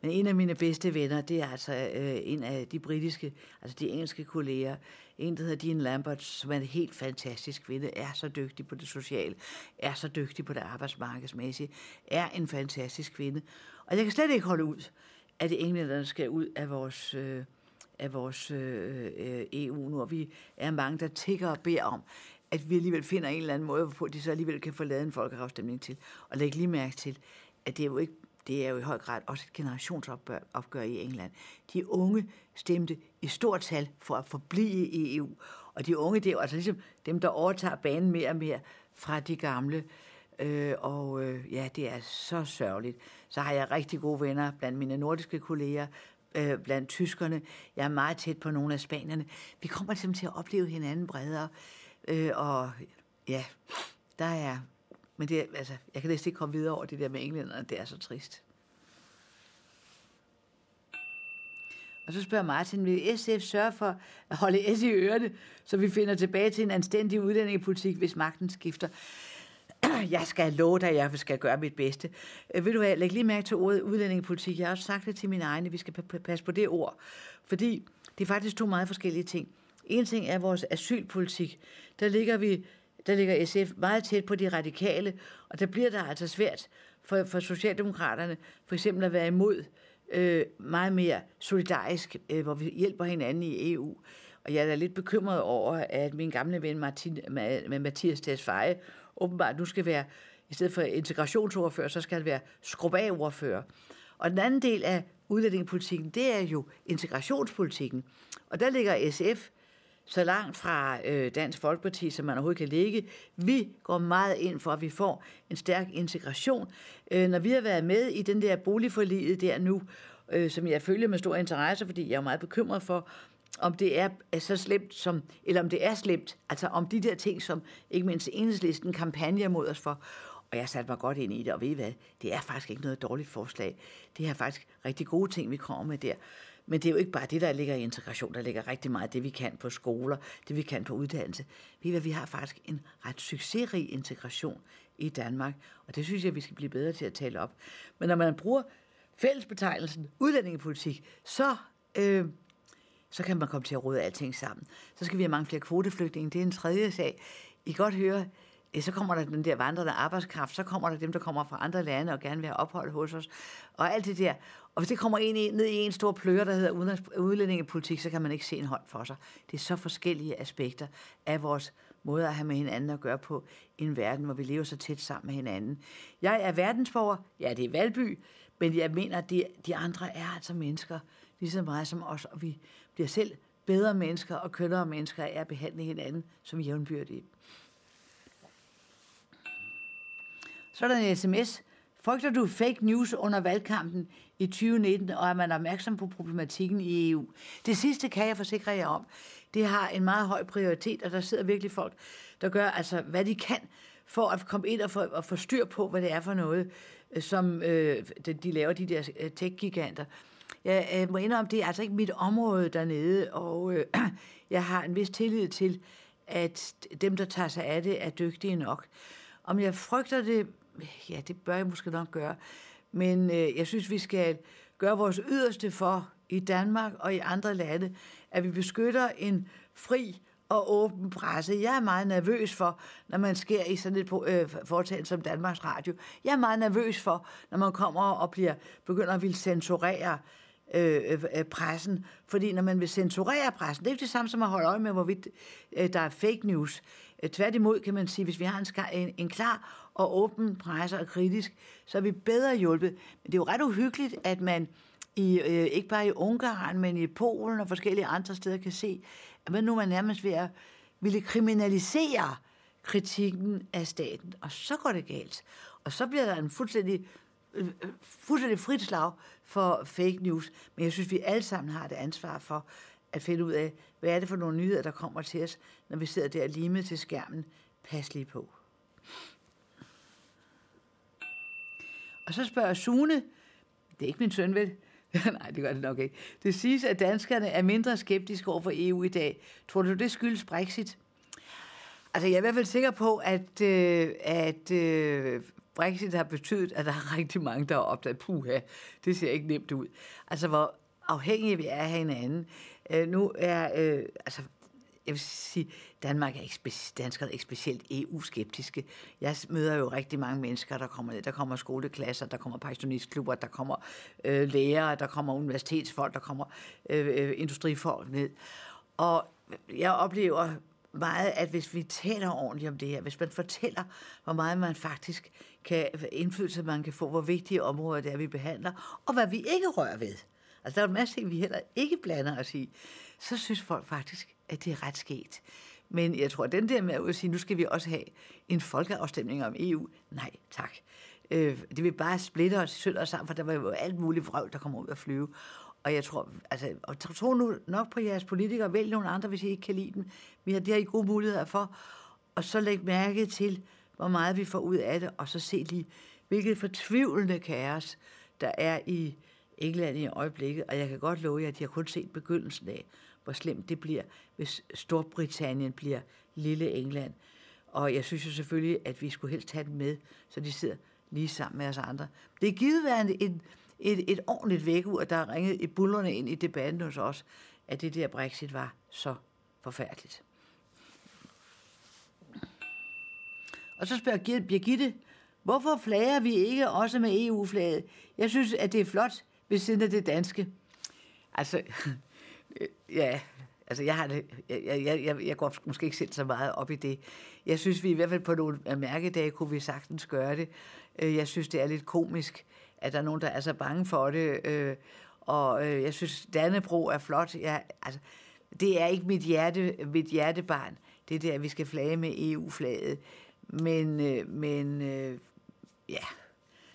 Men en af mine bedste venner, det er altså øh, en af de britiske, altså de engelske kolleger, en, der hedder Dean Lambert, som er en helt fantastisk kvinde, er så dygtig på det sociale, er så dygtig på det arbejdsmarkedsmæssige, er en fantastisk kvinde. Og jeg kan slet ikke holde ud, at englænderne skal ud af vores, øh, af vores øh, øh EU nu, og vi er mange, der tigger og beder om, at vi alligevel finder en eller anden måde, hvorpå de så alligevel kan få lavet en folkeafstemning til. Og læg lige mærke til, at det er jo ikke det er jo i høj grad også et generationsopgør i England. De unge stemte i stort tal for at forblive i EU, og de unge, det er jo altså ligesom dem, der overtager banen mere og mere fra de gamle. Øh, og øh, ja, det er så sørgeligt. Så har jeg rigtig gode venner blandt mine nordiske kolleger, øh, blandt tyskerne. Jeg er meget tæt på nogle af spanierne. Vi kommer simpelthen til at opleve hinanden bredere. Øh, og ja, der er... Men det, altså, jeg kan næsten ikke komme videre over det der med englænderne. Det er så trist. Og så spørger Martin, vil SF sørge for at holde S i ørerne, så vi finder tilbage til en anstændig udlændingepolitik, hvis magten skifter? jeg skal love dig, at jeg skal gøre mit bedste. Øh, vil du have, læg lige mærke til ordet udlændingepolitik. Jeg har også sagt det til mine egne, vi skal passe på det ord. Fordi det er faktisk to meget forskellige ting. En ting er vores asylpolitik. Der ligger vi der ligger SF meget tæt på de radikale, og der bliver der altså svært for, for Socialdemokraterne for eksempel at være imod øh, meget mere solidarisk, øh, hvor vi hjælper hinanden i EU. Og jeg er da lidt bekymret over, at min gamle ven Martin, med Mathias Tesfaye åbenbart nu skal være, i stedet for integrationsordfører, så skal han være skrubagordfører. Og den anden del af udlændingepolitikken, det er jo integrationspolitikken. Og der ligger SF så langt fra øh, Dansk Folkeparti, som man overhovedet kan ligge. Vi går meget ind for, at vi får en stærk integration. Øh, når vi har været med i den der boligforliget der nu, øh, som jeg følger med stor interesse, fordi jeg er meget bekymret for, om det er så slemt, som, eller om det er slemt, altså om de der ting, som ikke mindst enhedslisten kampagne mod os for. Og jeg satte mig godt ind i det, og ved I hvad, det er faktisk ikke noget dårligt forslag. Det er faktisk rigtig gode ting, vi kommer med der. Men det er jo ikke bare det, der ligger i integration. Der ligger rigtig meget det, vi kan på skoler, det vi kan på uddannelse. Vi, vi har faktisk en ret succesrig integration i Danmark, og det synes jeg, vi skal blive bedre til at tale op. Men når man bruger fællesbetegnelsen udlændingepolitik, så, øh, så kan man komme til at råde alting sammen. Så skal vi have mange flere kvoteflygtninge. Det er en tredje sag. I kan godt høre, så kommer der den der vandrende arbejdskraft, så kommer der dem, der kommer fra andre lande og gerne vil have ophold hos os, og alt det der. Og hvis det kommer ind ned i en stor pløre, der hedder udlændingepolitik, så kan man ikke se en hånd for sig. Det er så forskellige aspekter af vores måde at have med hinanden at gøre på i en verden, hvor vi lever så tæt sammen med hinanden. Jeg er verdensborger, ja, det er Valby, men jeg mener, at de, de andre er altså mennesker, lige så meget som os, og vi bliver selv bedre mennesker og kønnere mennesker af at behandle hinanden som jævnbyrdige. Så er der en sms. Frygter du fake news under valgkampen i 2019, og er man opmærksom på problematikken i EU? Det sidste kan jeg forsikre jer om. Det har en meget høj prioritet, og der sidder virkelig folk, der gør altså, hvad de kan for at komme ind og få, og få styr på, hvad det er for noget, øh, som øh, de laver, de der øh, tech-giganter. Jeg øh, må indrømme, det er altså ikke mit område dernede, og øh, jeg har en vis tillid til, at dem, der tager sig af det, er dygtige nok. Om jeg frygter det, ja, det bør jeg måske nok gøre. Men øh, jeg synes, vi skal gøre vores yderste for i Danmark og i andre lande, at vi beskytter en fri og åben presse. Jeg er meget nervøs for, når man sker i sådan et øh, foretagende som Danmarks Radio. Jeg er meget nervøs for, når man kommer og bliver begynder at ville censurere Øh, øh, øh, pressen. Fordi når man vil censurere pressen, det er jo det samme som at holde øje med, hvorvidt øh, der er fake news. Øh, tværtimod kan man sige, hvis vi har en, en, en klar og åben presse og kritisk, så er vi bedre hjulpet. Men det er jo ret uhyggeligt, at man i, øh, ikke bare i Ungarn, men i Polen og forskellige andre steder kan se, at man nu er nærmest ved at ville kriminalisere kritikken af staten, og så går det galt. Og så bliver der en fuldstændig, Øh, øh, fuldstændig frit slag for fake news. Men jeg synes, vi alle sammen har det ansvar for at finde ud af, hvad er det for nogle nyheder, der kommer til os, når vi sidder der limet til skærmen. Pas lige på. Og så spørger Sune, det er ikke min søn, vel? Nej, det gør det nok ikke. Det siges, at danskerne er mindre skeptiske over for EU i dag. Tror du, det skyldes Brexit? Altså, jeg er i hvert fald sikker på, at, øh, at øh, Brexit har betydet, at der er rigtig mange, der har opdaget, puha, det ser ikke nemt ud. Altså, hvor afhængige vi er af hinanden. Øh, nu er, øh, altså, jeg vil sige, Danmark er ikke danskerne er ikke specielt EU-skeptiske. Jeg møder jo rigtig mange mennesker, der kommer ned. Der kommer skoleklasser, der kommer pensionistklubber, der kommer øh, lærere, der kommer universitetsfolk, der kommer øh, øh, industrifolk ned. Og jeg oplever meget, at hvis vi taler ordentligt om det her, hvis man fortæller, hvor meget man faktisk kan, indflydelse man kan få, hvor vigtige områder det er, vi behandler, og hvad vi ikke rører ved. Altså, der er en masse ting, vi heller ikke blander os i. Så synes folk faktisk, at det er ret sket. Men jeg tror, at den der med at sige, nu skal vi også have en folkeafstemning om EU, nej tak. Øh, det vil bare splitte os sønder sammen, for der var jo alt muligt vrøvl, der kommer ud at flyve. Og jeg tror, altså, og tro nu nok på jeres politikere, vælg nogle andre, hvis I ikke kan lide dem. Vi har, det har I gode muligheder for. Og så læg mærke til, hvor meget vi får ud af det, og så se lige, hvilket fortvivlende kaos, der er i England i øjeblikket. Og jeg kan godt love jer, at de har kun set begyndelsen af, hvor slemt det bliver, hvis Storbritannien bliver lille England. Og jeg synes jo selvfølgelig, at vi skulle helst have dem med, så de sidder lige sammen med os andre. Det er givet været et, et, et ordentligt vækkeur, der har ringet i bullerne ind i debatten hos os, at det der Brexit var så forfærdeligt. Og så spørger Birgitte, hvorfor flager vi ikke også med EU-flaget? Jeg synes, at det er flot ved siden af det danske. Altså, ja, altså jeg, har det, jeg, jeg, jeg, jeg går måske ikke selv så meget op i det. Jeg synes, vi i hvert fald på nogle mærkedage kunne vi sagtens gøre det. Øh, jeg synes, det er lidt komisk, at der er nogen, der er så bange for det. Øh, og øh, jeg synes, Dannebro er flot. Jeg, altså, det er ikke mit, hjerte, mit hjertebarn, det der, at vi skal flage med EU-flaget. Men, øh, men øh, ja,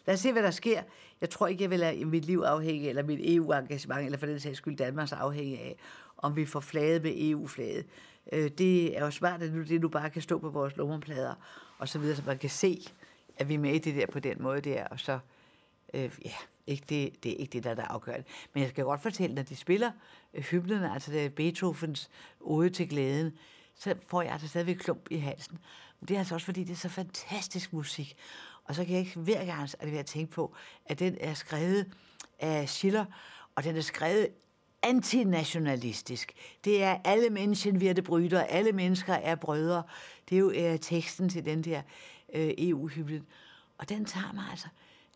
lad os se, hvad der sker. Jeg tror ikke, jeg vil lade mit liv afhænge, eller mit EU-engagement, eller for den sags skyld Danmarks afhænge af, om vi får flaget med EU-flaget. Øh, det er jo smart, at det nu bare kan stå på vores lommeplader, og så videre, så man kan se, at vi er med i det der på den måde der, og så, øh, ja, ikke det, det er ikke det, der er, der afgørende. Men jeg skal godt fortælle, når de spiller hymnen, hymnerne, altså det er Beethovens ode til glæden, så får jeg altså stadigvæk klump i halsen. Men det er altså også, fordi det er så fantastisk musik. Og så kan jeg ikke hver gang at tænke på, at den er skrevet af Schiller, og den er skrevet antinationalistisk. Det er alle mennesker, vi er det bryder, alle mennesker er brødre. Det er jo er teksten til den der øh, EU-hymnen. Og den tager mig altså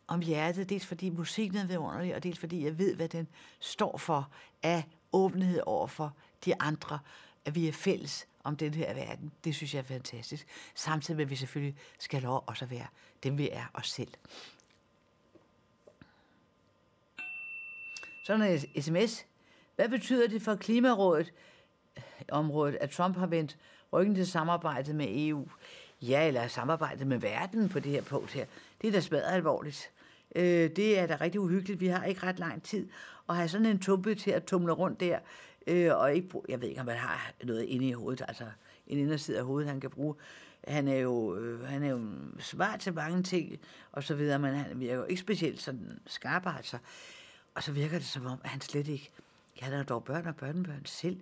om hjertet, dels fordi musikken er vidunderlig, og dels fordi jeg ved, hvad den står for af åbenhed over for de andre, at vi er fælles om den her verden. Det synes jeg er fantastisk. Samtidig med, at vi selvfølgelig skal lov også at være dem, vi er os selv. Sådan en sms. Hvad betyder det for Klimarådet området, at Trump har vendt ryggen til samarbejdet med EU? Ja, eller samarbejdet med verden på det her punkt her. Det er da smadret alvorligt. Øh, det er da rigtig uhyggeligt. Vi har ikke ret lang tid at have sådan en tumpe til at tumle rundt der, øh, og ikke bruge, jeg ved ikke, om han har noget inde i hovedet, altså en inderside af hovedet, han kan bruge. Han er jo, øh, han er jo smart til mange ting, og så videre, men han virker jo ikke specielt sådan skarp, altså. Og så virker det som om, at han slet ikke, han har dog børn og børnebørn selv.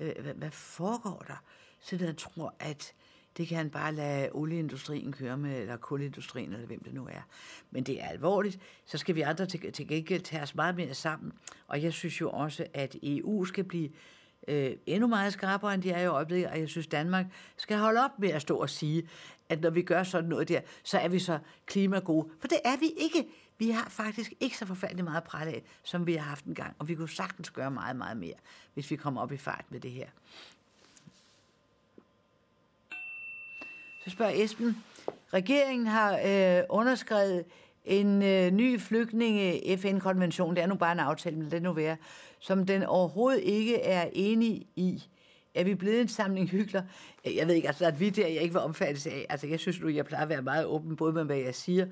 Øh, hvad, hvad foregår der? Så han tror, at det kan han bare lade olieindustrien køre med, eller kulindustrien, eller hvem det nu er. Men det er alvorligt, så skal vi andre til, til gengæld tage os meget mere sammen. Og jeg synes jo også, at EU skal blive øh, endnu meget skarpere, end de er i øjeblikket, og jeg synes, Danmark skal holde op med at stå og sige, at når vi gør sådan noget der, så er vi så klimagode. For det er vi ikke. Vi har faktisk ikke så forfærdeligt meget præt af, som vi har haft en gang, og vi kunne sagtens gøre meget, meget mere, hvis vi kommer op i fart med det her. Så spørger Esben, regeringen har øh, underskrevet en øh, ny flygtninge FN-konvention, det er nu bare en aftale, men det nu være, som den overhovedet ikke er enig i. Er vi blevet en samling hygler? Jeg ved ikke, altså, at vi der, jeg ikke vil omfattes af. Altså, jeg synes nu, jeg plejer at være meget åben, både med, hvad jeg siger,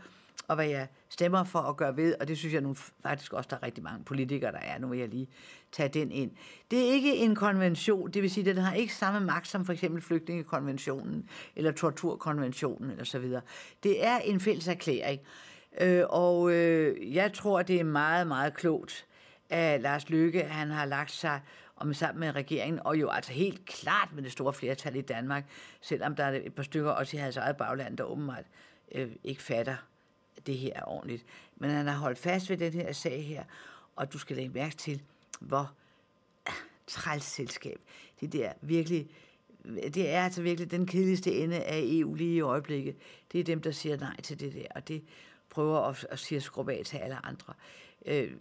og hvad jeg stemmer for at gøre ved, og det synes jeg nu faktisk også, der er rigtig mange politikere, der er. Nu vil jeg lige tage den ind. Det er ikke en konvention, det vil sige, at den har ikke samme magt som for eksempel flygtningekonventionen, eller torturkonventionen, eller så videre. Det er en fælles erklæring, øh, og øh, jeg tror, det er meget, meget klogt, at Lars Løkke, han har lagt sig om sammen med regeringen, og jo altså helt klart med det store flertal i Danmark, selvom der er et par stykker også i hans eget bagland, der åbenbart øh, ikke fatter det her er ordentligt. Men han har holdt fast ved den her sag her, og du skal lægge mærke til, hvor ah, træls selskab. Det der virkelig, det er altså virkelig den kedeligste ende af EU lige i øjeblikket. Det er dem, der siger nej til det der, og det prøver at, at sige skrub af til alle andre. Øh,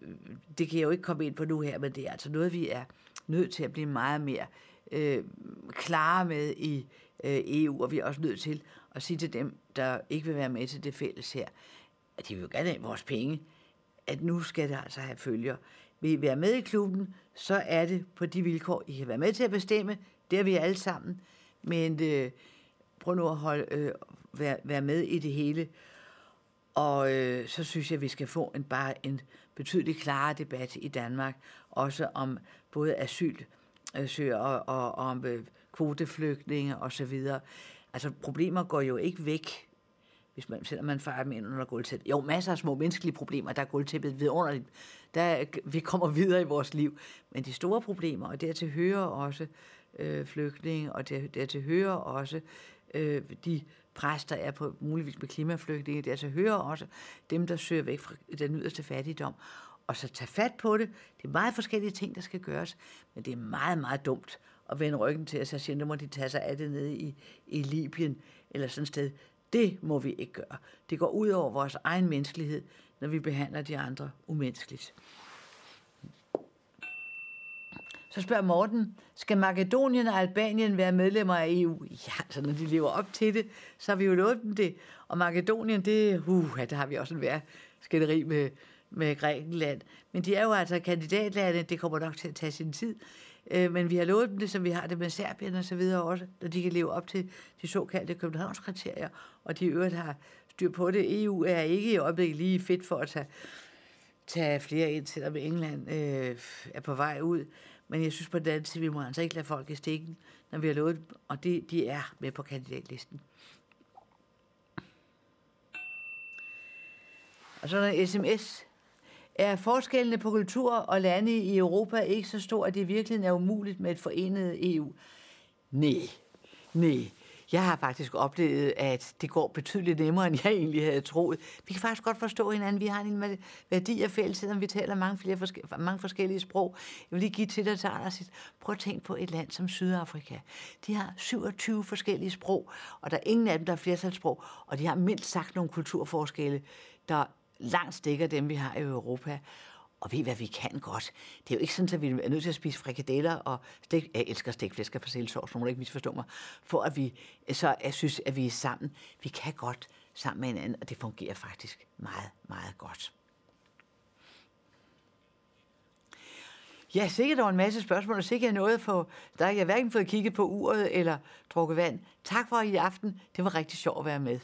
det kan jeg jo ikke komme ind på nu her, men det er altså noget, vi er nødt til at blive meget mere øh, klare med i øh, EU, og vi er også nødt til at sige til dem, der ikke vil være med til det fælles her, at de vil gerne have vores penge, at nu skal det altså have følger. Vil I være med i klubben, så er det på de vilkår, I kan være med til at bestemme. Det er vi alle sammen. Men øh, prøv nu at holde, øh, være, være med i det hele. Og øh, så synes jeg, at vi skal få en bare en betydelig klarere debat i Danmark, også om både asylsøger øh, og, og, og om øh, kvoteflygtninge osv. Altså problemer går jo ikke væk hvis man, selvom man fejrer dem ind under gulvtæppet. Jo, masser af små menneskelige problemer, der er gulvtæppet vidunderligt. Der, vi kommer videre i vores liv. Men de store problemer, og dertil hører også øh, flygtninge, og der, dertil hører også øh, de præster er på muligvis med klimaflygtninge, dertil hører også dem, der søger væk fra den yderste fattigdom. Og så tage fat på det. Det er meget forskellige ting, der skal gøres, men det er meget, meget dumt at vende ryggen til at så siger, nu må de tage sig af det nede i, i Libyen, eller sådan et sted. Det må vi ikke gøre. Det går ud over vores egen menneskelighed, når vi behandler de andre umenneskeligt. Så spørger Morten, skal Makedonien og Albanien være medlemmer af EU? Ja, så når de lever op til det, så har vi jo lovet dem det. Og Makedonien, det, uh, det der har vi også en værre skænderi med, med Grækenland. Men de er jo altså kandidatlande, det kommer nok til at tage sin tid. Øh, men vi har lovet dem det, som vi har det med Serbien og så videre også, når de kan leve op til de såkaldte Københavnskriterier, og de øvrigt har styr på det. EU er ikke i øjeblikket lige fedt for at tage, tage flere ind, selvom England øh, er på vej ud. Men jeg synes på den anden side, vi må altså ikke lade folk i stikken, når vi har lovet dem, og de, de er med på kandidatlisten. Og så er der en sms er forskellene på kultur og lande i Europa ikke så stor, at det virkelig er umuligt med et forenet EU? Nej, nej. Jeg har faktisk oplevet, at det går betydeligt nemmere, end jeg egentlig havde troet. Vi kan faktisk godt forstå hinanden. Vi har en værdi af fælles, selvom vi taler mange, flere forske- mange forskellige sprog. Jeg vil lige give til dig til. Prøv at tænke på et land som Sydafrika. De har 27 forskellige sprog, og der er ingen af dem, der er flertalssprog, og de har mindst sagt nogle kulturforskelle, der langt stikker dem, vi har i Europa. Og ved hvad, vi kan godt. Det er jo ikke sådan, at vi er nødt til at spise frikadeller og stik. Jeg elsker stikflæsk og persillesovs, nogen ikke misforstå mig. For at vi så jeg synes, at vi er sammen. Vi kan godt sammen med hinanden, og det fungerer faktisk meget, meget godt. Ja, sikkert der var en masse spørgsmål, og sikkert noget for der jeg hverken fået kigget på uret eller drukket vand. Tak for i aften. Det var rigtig sjovt at være med.